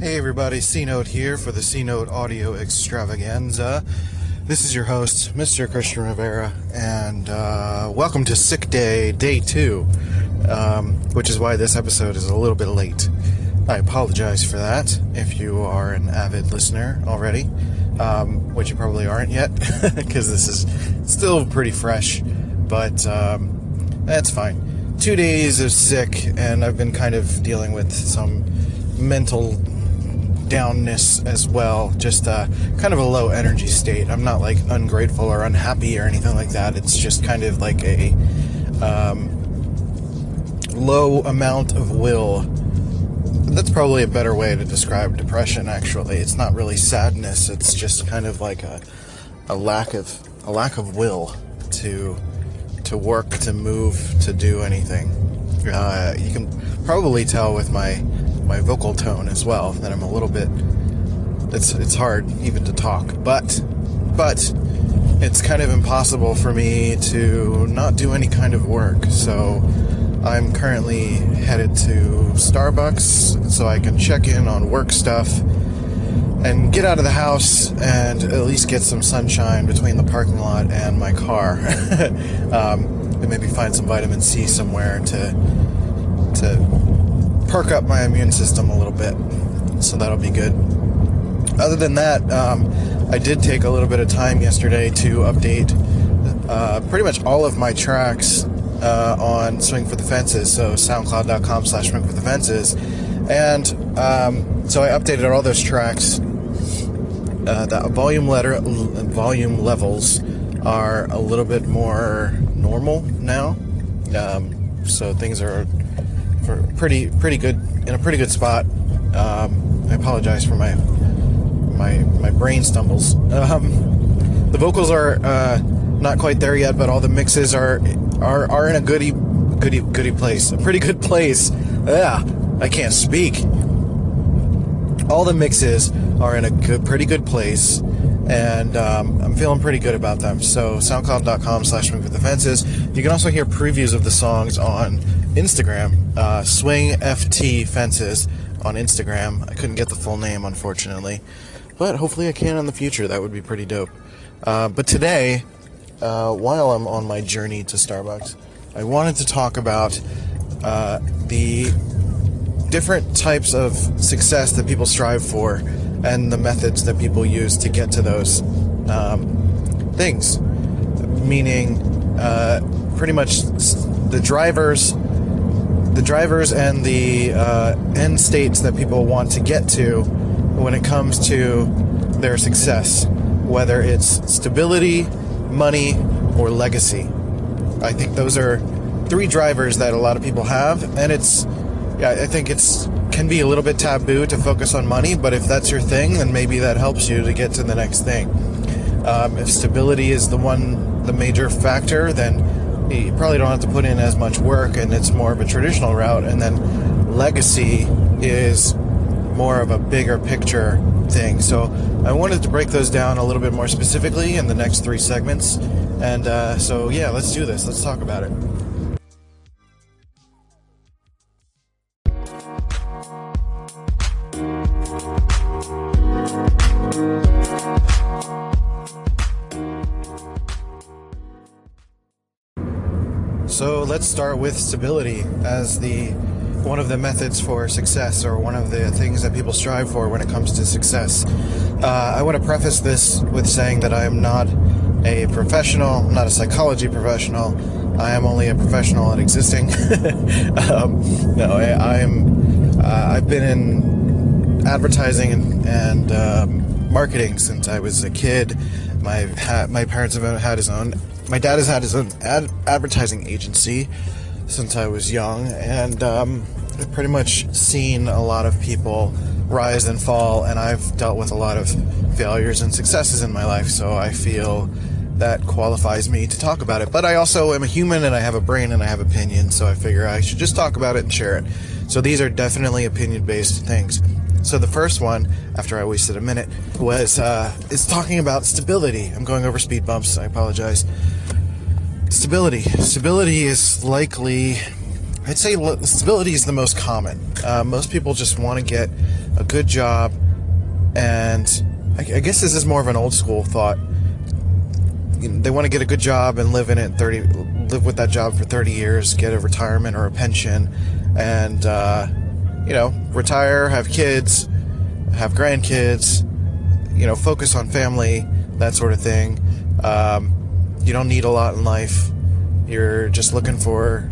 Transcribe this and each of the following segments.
Hey everybody, C Note here for the C Note Audio Extravaganza. This is your host, Mr. Christian Rivera, and uh, welcome to Sick Day, Day 2, um, which is why this episode is a little bit late. I apologize for that if you are an avid listener already, um, which you probably aren't yet, because this is still pretty fresh, but um, that's fine. Two days of sick, and I've been kind of dealing with some mental downness as well. Just uh, kind of a low energy state. I'm not like ungrateful or unhappy or anything like that. It's just kind of like a um, low amount of will. That's probably a better way to describe depression. Actually, it's not really sadness. It's just kind of like a, a lack of a lack of will to to work, to move, to do anything. Uh, you can probably tell with my my vocal tone as well that I'm a little bit it's it's hard even to talk. But but it's kind of impossible for me to not do any kind of work. So I'm currently headed to Starbucks so I can check in on work stuff and get out of the house and at least get some sunshine between the parking lot and my car. Um, and maybe find some vitamin C somewhere to to perk up my immune system a little bit. So that'll be good. Other than that, um, I did take a little bit of time yesterday to update uh, pretty much all of my tracks uh, on Swing for the Fences, so soundcloud.com slash swing for the fences. And um, so I updated all those tracks. Uh, the volume letter, volume levels are a little bit more normal now. Um, so things are for pretty pretty good in a pretty good spot. Um, I apologize for my my my brain stumbles. Um, the vocals are uh, not quite there yet, but all the mixes are are are in a goody goody goody place, a pretty good place. Yeah, I can't speak. All the mixes are in a good, pretty good place, and um, I'm feeling pretty good about them. So SoundCloud.com slash Swing for the Fences. You can also hear previews of the songs on Instagram, uh, Swing FT Fences on Instagram. I couldn't get the full name, unfortunately, but hopefully I can in the future. That would be pretty dope. Uh, but today, uh, while I'm on my journey to Starbucks, I wanted to talk about uh, the different types of success that people strive for and the methods that people use to get to those um, things. Meaning, uh, pretty much the drivers the drivers and the uh, end states that people want to get to when it comes to their success, whether it's stability, money, or legacy. I think those are three drivers that a lot of people have, and it's yeah, I think it's can be a little bit taboo to focus on money, but if that's your thing, then maybe that helps you to get to the next thing. Um, if stability is the one, the major factor, then you probably don't have to put in as much work and it's more of a traditional route. And then legacy is more of a bigger picture thing. So i wanted to break those down a little bit more specifically in the next three segments. And uh, so yeah let's do this. Let's talk about it So let's start with stability as the one of the methods for success or one of the things that people strive for when it comes to success. Uh, I want to preface this with saying that I am not a professional, not a psychology professional. I am only a professional at existing. um, no, I, am uh, I've been in advertising and, and um, marketing since I was a kid. My my parents have had his own my dad has had his own ad- advertising agency since I was young, and um, I've pretty much seen a lot of people rise and fall, and I've dealt with a lot of failures and successes in my life, so I feel that qualifies me to talk about it. But I also am a human and I have a brain and I have opinions, so I figure I should just talk about it and share it. So these are definitely opinion based things. So the first one, after I wasted a minute, was uh, is talking about stability. I'm going over speed bumps. I apologize. Stability. Stability is likely, I'd say stability is the most common. Uh, most people just want to get a good job, and I, I guess this is more of an old school thought. They want to get a good job and live in it 30, live with that job for 30 years, get a retirement or a pension, and uh, you know, retire, have kids, have grandkids, you know, focus on family, that sort of thing. Um, you don't need a lot in life. You're just looking for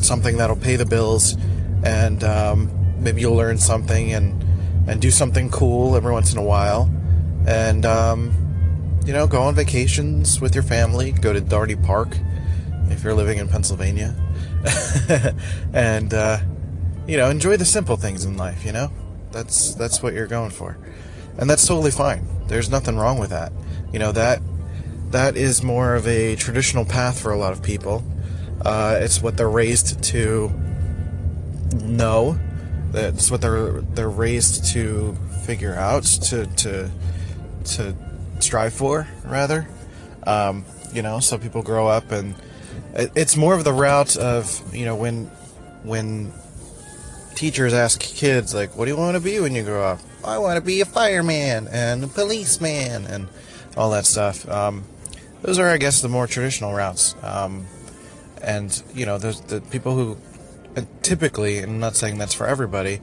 something that'll pay the bills, and um, maybe you'll learn something and and do something cool every once in a while, and um, you know, go on vacations with your family. Go to Dorney Park if you're living in Pennsylvania, and uh, you know, enjoy the simple things in life. You know, that's that's what you're going for, and that's totally fine. There's nothing wrong with that. You know that that is more of a traditional path for a lot of people. Uh, it's what they're raised to know. That's what they're they're raised to figure out to to to strive for rather. Um, you know, so people grow up and it, it's more of the route of you know when when teachers ask kids like, "What do you want to be when you grow up?" I want to be a fireman and a policeman and all that stuff. Um, those are, I guess, the more traditional routes. Um, and you know, there's the people who uh, typically, and I'm not saying that's for everybody,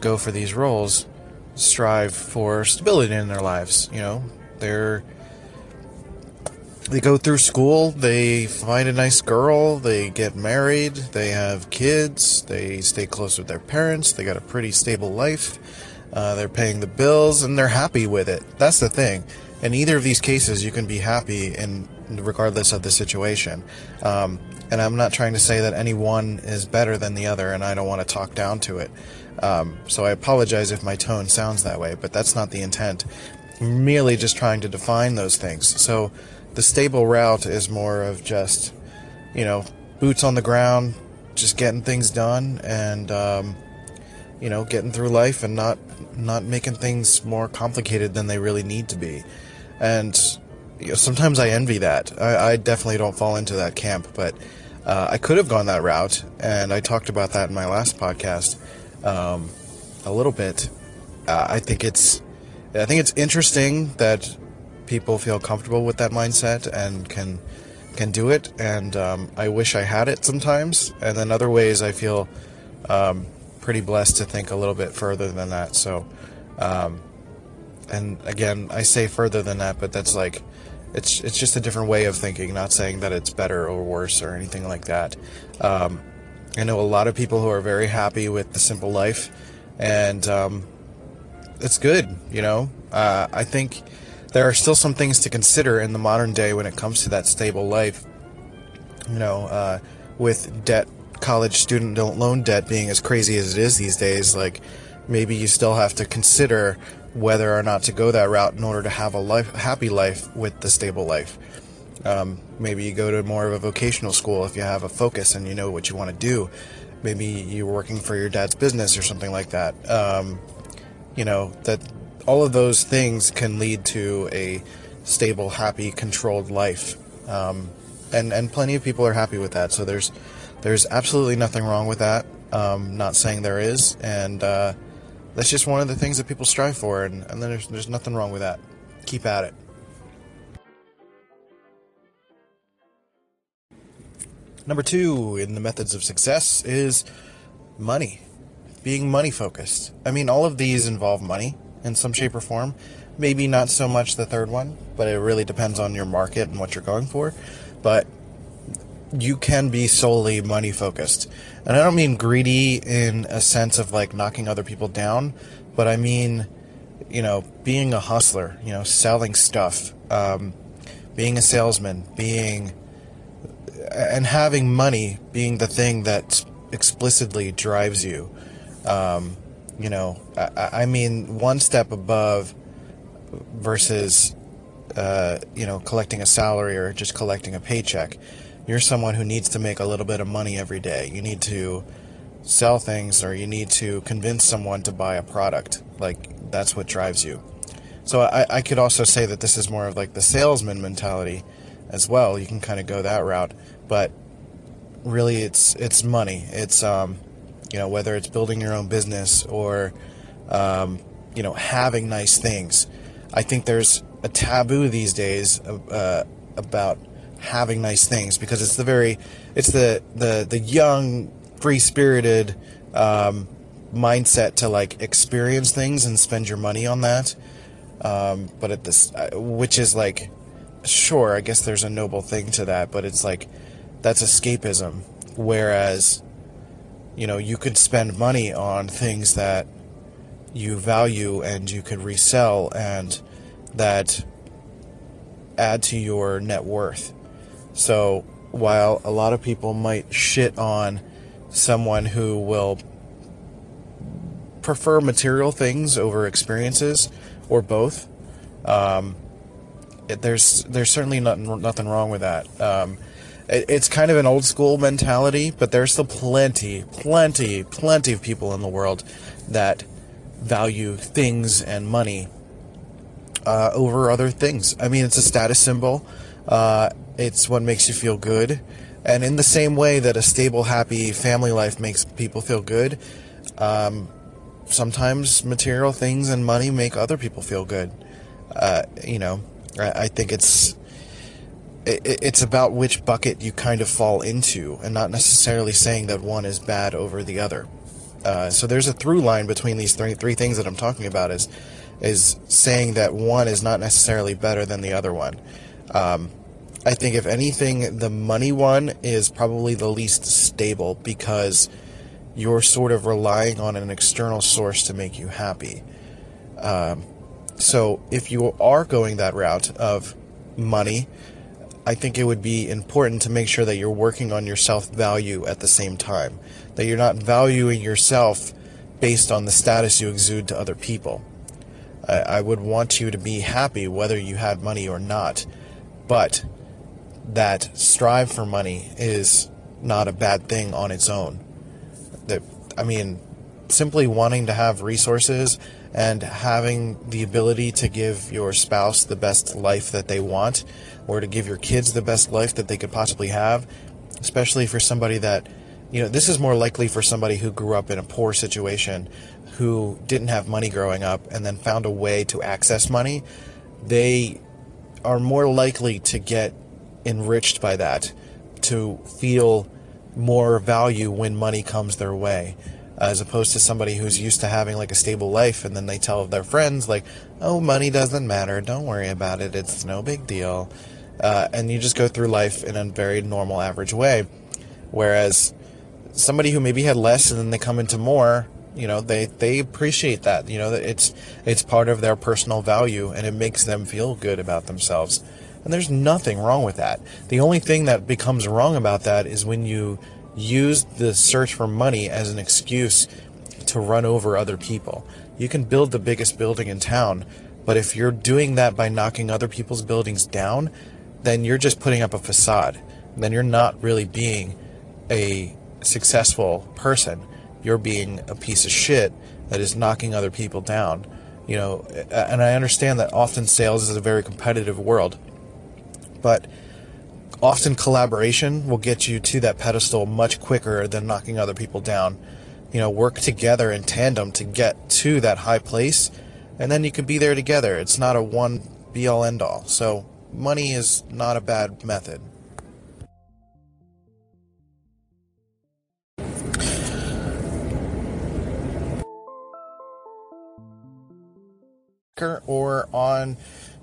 go for these roles, strive for stability in their lives. You know, they're they go through school, they find a nice girl, they get married, they have kids, they stay close with their parents, they got a pretty stable life, uh, they're paying the bills, and they're happy with it. That's the thing. In either of these cases, you can be happy in regardless of the situation. Um, and I'm not trying to say that any one is better than the other, and I don't want to talk down to it. Um, so I apologize if my tone sounds that way, but that's not the intent. I'm merely just trying to define those things. So the stable route is more of just, you know, boots on the ground, just getting things done, and um, you know, getting through life and not not making things more complicated than they really need to be. And you know, sometimes I envy that. I, I, definitely don't fall into that camp, but uh, I could have gone that route, and I talked about that in my last podcast um, a little bit. Uh, I think it's I think it's interesting that people feel comfortable with that mindset and can can do it. And um, I wish I had it sometimes. And then other ways, I feel um, pretty blessed to think a little bit further than that. So, um, and again, I say further than that, but that's like it's it's just a different way of thinking. Not saying that it's better or worse or anything like that. Um, I know a lot of people who are very happy with the simple life, and um, it's good. You know, uh, I think there are still some things to consider in the modern day when it comes to that stable life. You know, uh, with debt, college student loan debt being as crazy as it is these days, like maybe you still have to consider whether or not to go that route in order to have a life, happy life with the stable life. Um, maybe you go to more of a vocational school if you have a focus and you know what you want to do. Maybe you're working for your dad's business or something like that. Um, you know that all of those things can lead to a stable, happy, controlled life. Um, and and plenty of people are happy with that. So there's there's absolutely nothing wrong with that. Um, not saying there is, and uh, that's just one of the things that people strive for, and, and then there's there's nothing wrong with that. Keep at it. Number two in the methods of success is money, being money focused. I mean, all of these involve money in some shape or form. Maybe not so much the third one, but it really depends on your market and what you're going for. But you can be solely money focused. And I don't mean greedy in a sense of like knocking other people down, but I mean, you know, being a hustler, you know, selling stuff, um, being a salesman, being, and having money being the thing that explicitly drives you. Um, you know, I, I mean, one step above versus, uh, you know, collecting a salary or just collecting a paycheck. You're someone who needs to make a little bit of money every day. You need to sell things or you need to convince someone to buy a product. Like, that's what drives you. So I, I could also say that this is more of like the salesman mentality as well. You can kind of go that route, but really it's it's money. It's um, you know, whether it's building your own business or um, you know, having nice things. I think there's a taboo these days uh, about having nice things because it's the very, it's the the the young, free spirited um, mindset to like experience things and spend your money on that. Um, but at this, uh, which is like, sure, I guess there's a noble thing to that, but it's like that's escapism. Whereas, you know, you could spend money on things that you value and you could resell and that add to your net worth. So while a lot of people might shit on someone who will prefer material things over experiences or both, um, it, there's there's certainly nothing nothing wrong with that. Um, it's kind of an old school mentality, but there's still plenty, plenty, plenty of people in the world that value things and money uh, over other things. I mean, it's a status symbol. Uh, it's what makes you feel good. And in the same way that a stable, happy family life makes people feel good, um, sometimes material things and money make other people feel good. Uh, you know, I, I think it's it, it's about which bucket you kind of fall into, and not necessarily saying that one is bad over the other. Uh, so there's a through line between these three three things that I'm talking about is is saying that one is not necessarily better than the other one. Um, I think if anything, the money one is probably the least stable because you're sort of relying on an external source to make you happy. Um, so if you are going that route of money, I think it would be important to make sure that you're working on your self value at the same time. That you're not valuing yourself based on the status you exude to other people. I, I would want you to be happy whether you had money or not. But that strive for money is not a bad thing on its own. That I mean, simply wanting to have resources and having the ability to give your spouse the best life that they want or to give your kids the best life that they could possibly have, especially for somebody that, you know, this is more likely for somebody who grew up in a poor situation, who didn't have money growing up and then found a way to access money. They are more likely to get enriched by that, to feel more value when money comes their way as opposed to somebody who's used to having like a stable life and then they tell their friends like oh money doesn't matter don't worry about it it's no big deal uh, and you just go through life in a very normal, average way. Whereas somebody who maybe had less and then they come into more, you know, they, they appreciate that. You know, it's it's part of their personal value and it makes them feel good about themselves. And there's nothing wrong with that. The only thing that becomes wrong about that is when you use the search for money as an excuse to run over other people. You can build the biggest building in town, but if you're doing that by knocking other people's buildings down, then you're just putting up a facade. Then you're not really being a successful person. You're being a piece of shit that is knocking other people down. You know, and I understand that often sales is a very competitive world, but often collaboration will get you to that pedestal much quicker than knocking other people down. You know, work together in tandem to get to that high place, and then you can be there together. It's not a one be all end all. So money is not a bad method. Or on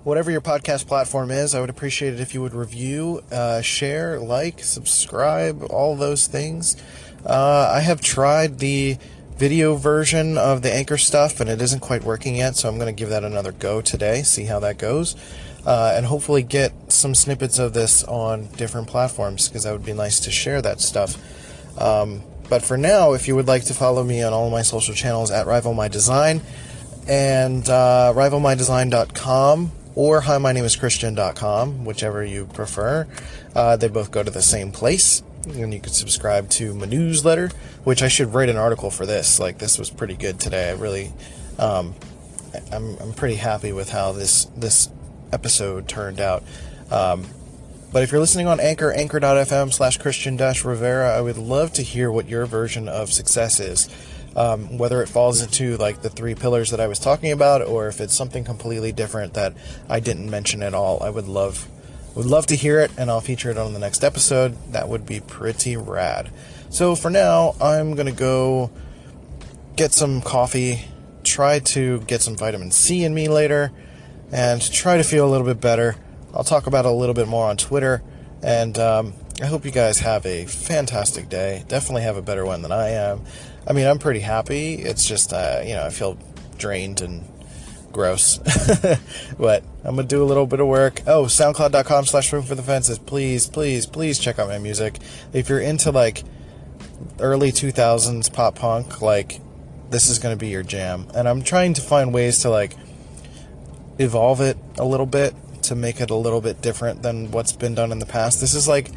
whatever your podcast platform is, I would appreciate it if you would review, uh, share, like, subscribe, all those things. Uh, I have tried the video version of the Anchor stuff, and it isn't quite working yet, so I'm going to give that another go today, see how that goes uh, and hopefully get some snippets of this on different platforms because that would be nice to share that stuff. Um, but for now, if you would like to follow me on all my social channels at Rival My Design and uh, rivalmydesign.com or hi my name is christian.com whichever you prefer uh, they both go to the same place and you can subscribe to my newsletter which i should write an article for this like this was pretty good today i really um, I'm, I'm pretty happy with how this this episode turned out. Um, but if you're listening on Anchor, anchor.fm slash Christian Rivera, I would love to hear what your version of success is. Um, whether it falls into like the three pillars that I was talking about, or if it's something completely different that I didn't mention at all, I would love would love to hear it, and I'll feature it on the next episode. That would be pretty rad. So for now, I'm gonna go get some coffee, try to get some vitamin C in me later, and try to feel a little bit better. I'll talk about it a little bit more on Twitter, and um, I hope you guys have a fantastic day. Definitely have a better one than I am. I mean, I'm pretty happy. It's just, uh, you know, I feel drained and gross. but I'm gonna do a little bit of work. Oh, soundcloud.com slash room for the fences. Please, please, please check out my music. If you're into like early 2000s pop punk, like this is gonna be your jam. And I'm trying to find ways to like evolve it a little bit to make it a little bit different than what's been done in the past. This is like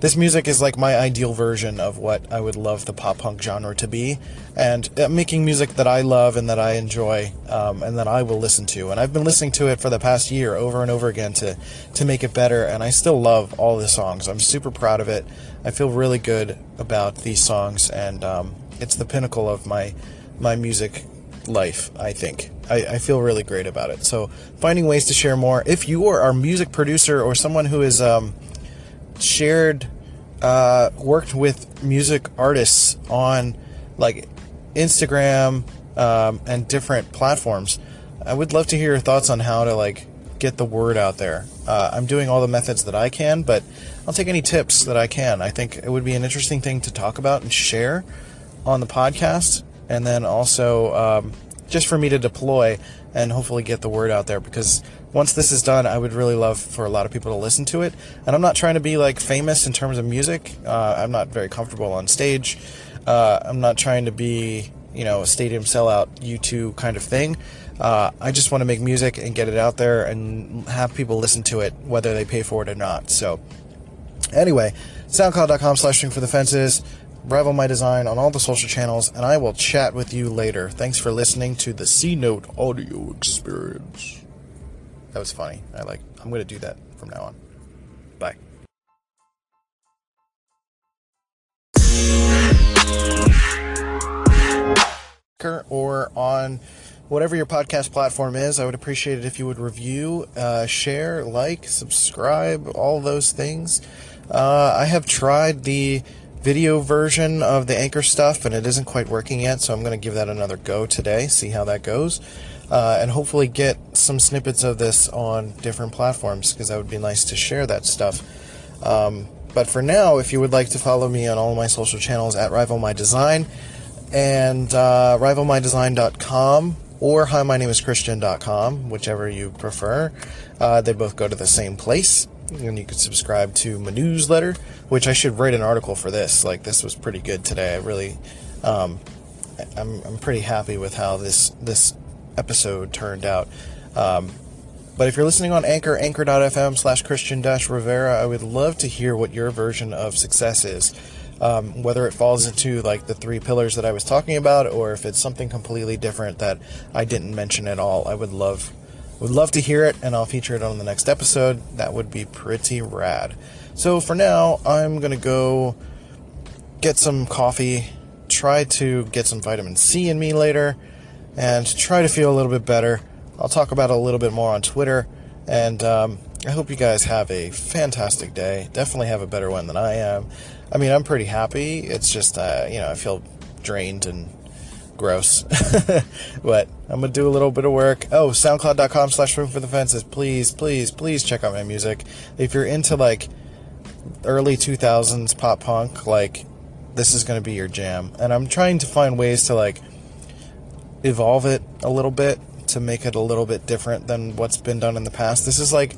this music is like my ideal version of what I would love the pop punk genre to be, and uh, making music that I love and that I enjoy um, and that I will listen to. And I've been listening to it for the past year over and over again to to make it better. And I still love all the songs. I'm super proud of it. I feel really good about these songs, and um, it's the pinnacle of my my music life, I think. I, I, feel really great about it. So, finding ways to share more. If you are a music producer or someone who is um, shared, uh, worked with music artists on like Instagram um, and different platforms. I would love to hear your thoughts on how to like get the word out there. Uh, I'm doing all the methods that I can, but I'll take any tips that I can. I think it would be an interesting thing to talk about and share on the podcast, and then also um, just for me to deploy and hopefully get the word out there because once this is done, I would really love for a lot of people to listen to it. And I'm not trying to be like famous in terms of music. Uh, I'm not very comfortable on stage. Uh, I'm not trying to be, you know, a stadium sellout U2 kind of thing. Uh, I just want to make music and get it out there and have people listen to it, whether they pay for it or not. So, anyway, SoundCloud.com slash for the fences. Rival My Design on all the social channels, and I will chat with you later. Thanks for listening to the C Note audio experience. That was funny. I like. I'm going to do that from now on. Bye. Or on whatever your podcast platform is, I would appreciate it if you would review, uh, share, like, subscribe, all those things. Uh, I have tried the video version of the Anchor stuff, and it isn't quite working yet, so I'm going to give that another go today, see how that goes uh, and hopefully get some snippets of this on different platforms because that would be nice to share that stuff. Um, but for now, if you would like to follow me on all my social channels at Rival My Design and uh, rivalmydesign.com or hi my name is christian.com whichever you prefer uh, they both go to the same place. And you can subscribe to my newsletter which i should write an article for this. Like this was pretty good today. I really um, I'm, I'm pretty happy with how this this episode turned out. Um, but if you're listening on Anchor, anchor.fm slash Christian Rivera, I would love to hear what your version of success is. Um, whether it falls into like the three pillars that I was talking about, or if it's something completely different that I didn't mention at all, I would love would love to hear it, and I'll feature it on the next episode. That would be pretty rad. So for now, I'm gonna go get some coffee, try to get some vitamin C in me later and try to feel a little bit better. I'll talk about it a little bit more on Twitter, and um, I hope you guys have a fantastic day. Definitely have a better one than I am. I mean, I'm pretty happy. It's just, uh, you know, I feel drained and gross. but I'm gonna do a little bit of work. Oh, SoundCloud.com slash room for the fences. Please, please, please check out my music. If you're into like early 2000s pop punk, like this is gonna be your jam. And I'm trying to find ways to like evolve it a little bit to make it a little bit different than what's been done in the past. This is like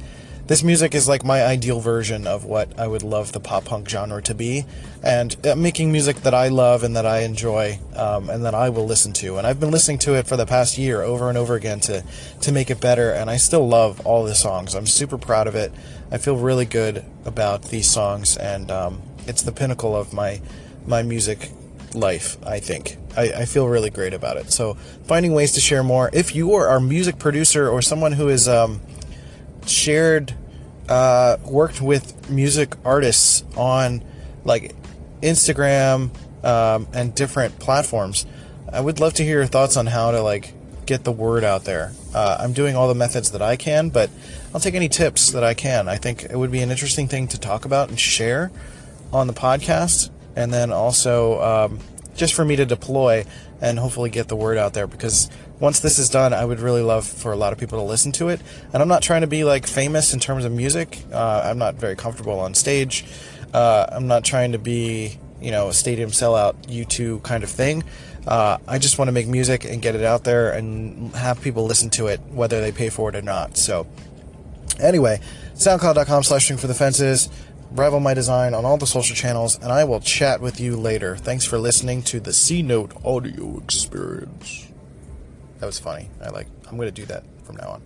this music is like my ideal version of what I would love the pop punk genre to be, and uh, making music that I love and that I enjoy, um, and that I will listen to. And I've been listening to it for the past year over and over again to to make it better, and I still love all the songs. I'm super proud of it. I feel really good about these songs, and um, it's the pinnacle of my my music life, I think. I, I, feel really great about it. So, finding ways to share more. If you are a music producer or someone who has um, shared, uh, worked with music artists on like Instagram um, and different platforms, I would love to hear your thoughts on how to like get the word out there. Uh, I'm doing all the methods that I can, but I'll take any tips that I can. I think it would be an interesting thing to talk about and share on the podcast, and then also um, just for me to deploy and hopefully get the word out there because once this is done, I would really love for a lot of people to listen to it. And I'm not trying to be like famous in terms of music. Uh, I'm not very comfortable on stage. Uh, I'm not trying to be, you know, a stadium sellout U2 kind of thing. Uh, I just want to make music and get it out there and have people listen to it, whether they pay for it or not. So, anyway, SoundCloud.com slash swing for the fences. Rival my design on all the social channels, and I will chat with you later. Thanks for listening to the C Note audio experience. That was funny. I like. I'm to do that from now on.